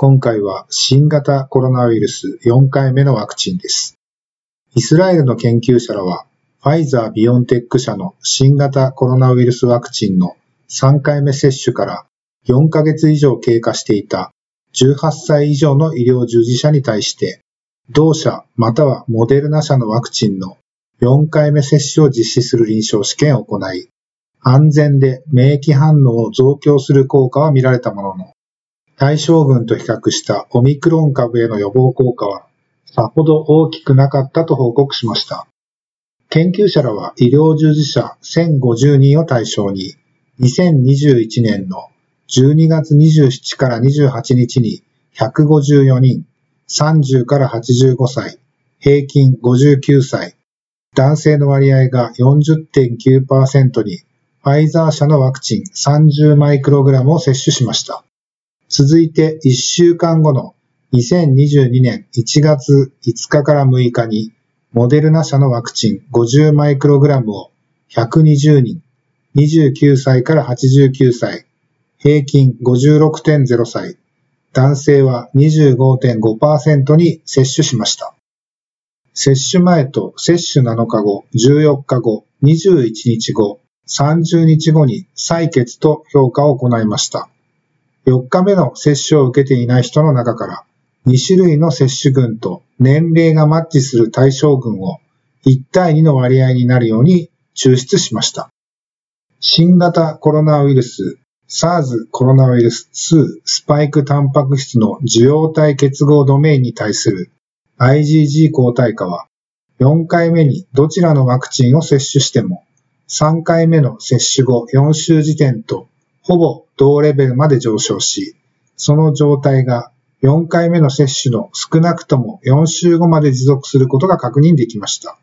今回は新型コロナウイルス4回目のワクチンです。イスラエルの研究者らは、ファイザー・ビオンテック社の新型コロナウイルスワクチンの3回目接種から4ヶ月以上経過していた18歳以上の医療従事者に対して、同社またはモデルナ社のワクチンの4回目接種を実施する臨床試験を行い、安全で免疫反応を増強する効果は見られたものの、対象群と比較したオミクロン株への予防効果はさほど大きくなかったと報告しました。研究者らは医療従事者1050人を対象に、2021年の12月27から28日に154人、30から85歳、平均59歳、男性の割合が40.9%に、ファイザー社のワクチン30マイクログラムを接種しました。続いて1週間後の2022年1月5日から6日に、モデルナ社のワクチン50マイクログラムを120人、29歳から89歳、平均56.0歳、男性は25.5%に接種しました。接種前と接種7日後、14日後、21日後、30日後に採血と評価を行いました。4日目の接種を受けていない人の中から2種類の接種群と年齢がマッチする対象群を1対2の割合になるように抽出しました。新型コロナウイルス SARS コロナウイルス2スパイクタンパク質の受容体結合ドメインに対する IgG 抗体価は4回目にどちらのワクチンを接種しても3回目の接種後4週時点とほぼ同レベルまで上昇し、その状態が4回目の接種の少なくとも4週後まで持続することが確認できました。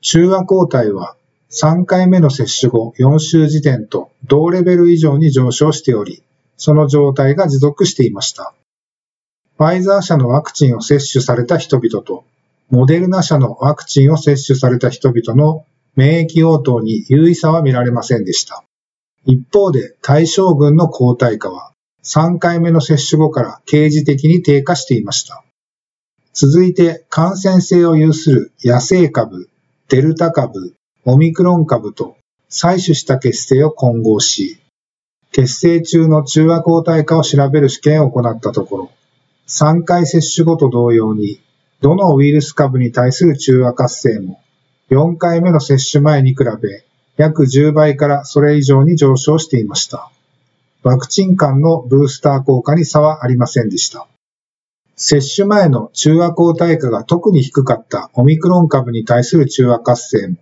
中和抗体は3回目の接種後4週時点と同レベル以上に上昇しており、その状態が持続していました。ファイザー社のワクチンを接種された人々と、モデルナ社のワクチンを接種された人々の免疫応答に優位差は見られませんでした。一方で対象群の抗体価は3回目の接種後から刑事的に低下していました。続いて感染性を有する野生株、デルタ株、オミクロン株と採取した血清を混合し、血清中の中和抗体価を調べる試験を行ったところ、3回接種後と同様に、どのウイルス株に対する中和活性も4回目の接種前に比べ約10倍からそれ以上に上昇していました。ワクチン間のブースター効果に差はありませんでした。接種前の中和抗体価が特に低かったオミクロン株に対する中和活性も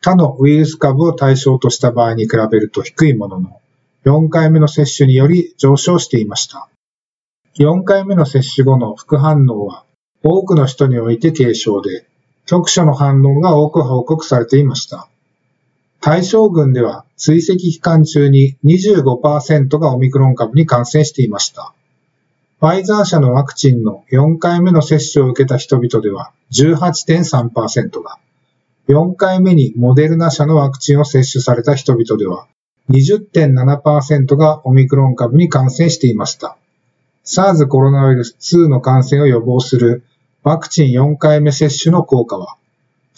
他のウイルス株を対象とした場合に比べると低いものの4回目の接種により上昇していました。4回目の接種後の副反応は多くの人において軽症で局所の反応が多く報告されていました。対象群では追跡期間中に25%がオミクロン株に感染していました。ファイザー社のワクチンの4回目の接種を受けた人々では18.3%が、4回目にモデルナ社のワクチンを接種された人々では20.7%がオミクロン株に感染していました。SARS コロナウイルス2の感染を予防するワクチン4回目接種の効果は、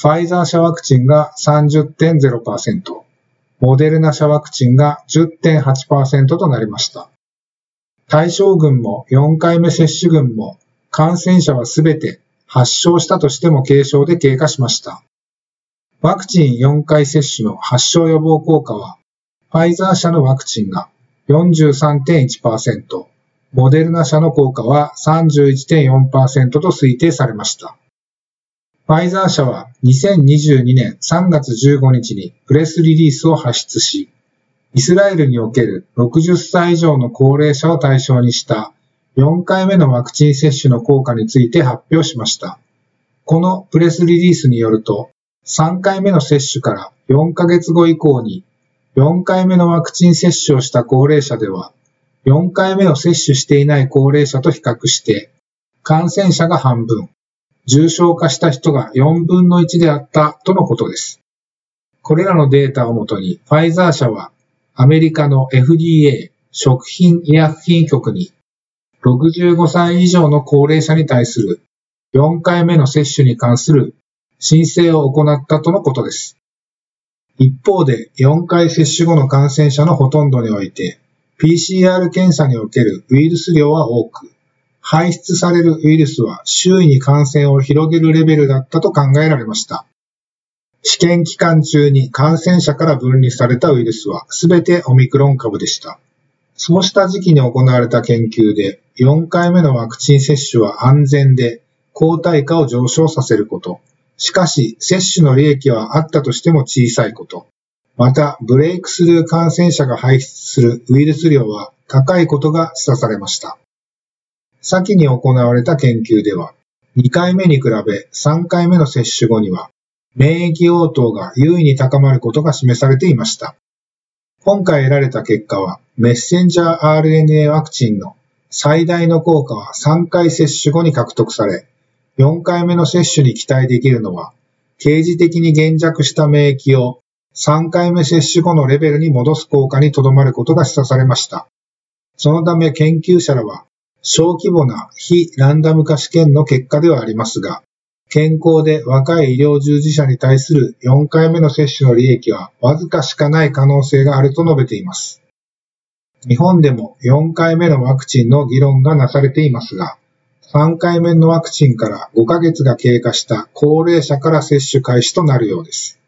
ファイザー社ワクチンが30.0%、モデルナ社ワクチンが10.8%となりました。対象群も4回目接種群も感染者はすべて発症したとしても軽症で経過しました。ワクチン4回接種の発症予防効果は、ファイザー社のワクチンが43.1%、モデルナ社の効果は31.4%と推定されました。ファイザー社は2022年3月15日にプレスリリースを発出し、イスラエルにおける60歳以上の高齢者を対象にした4回目のワクチン接種の効果について発表しました。このプレスリリースによると、3回目の接種から4ヶ月後以降に4回目のワクチン接種をした高齢者では、4回目を接種していない高齢者と比較して、感染者が半分、重症化した人が4分の1であったとのことです。これらのデータをもとに、ファイザー社はアメリカの FDA 食品医薬品局に65歳以上の高齢者に対する4回目の接種に関する申請を行ったとのことです。一方で4回接種後の感染者のほとんどにおいて PCR 検査におけるウイルス量は多く、排出されるウイルスは周囲に感染を広げるレベルだったと考えられました。試験期間中に感染者から分離されたウイルスは全てオミクロン株でした。そうした時期に行われた研究で、4回目のワクチン接種は安全で、抗体価を上昇させること。しかし、接種の利益はあったとしても小さいこと。また、ブレイクスルー感染者が排出するウイルス量は高いことが示唆されました。先に行われた研究では、2回目に比べ3回目の接種後には、免疫応答が優位に高まることが示されていました。今回得られた結果は、メッセンジャー RNA ワクチンの最大の効果は3回接種後に獲得され、4回目の接種に期待できるのは、刑事的に減弱した免疫を3回目接種後のレベルに戻す効果にとどまることが示唆されました。そのため研究者らは、小規模な非ランダム化試験の結果ではありますが、健康で若い医療従事者に対する4回目の接種の利益はわずかしかない可能性があると述べています。日本でも4回目のワクチンの議論がなされていますが、3回目のワクチンから5ヶ月が経過した高齢者から接種開始となるようです。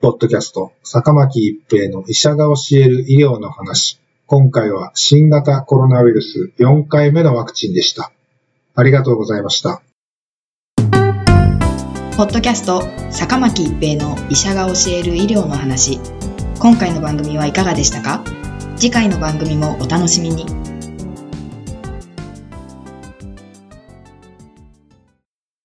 ポッドキャスト、坂巻一平の医者が教える医療の話。今回は新型コロナウイルス4回目のワクチンでした。ありがとうございました。ポッドキャスト坂巻一平の医者が教える医療の話今回の番組はいかがでしたか？次回の番組もお楽しみに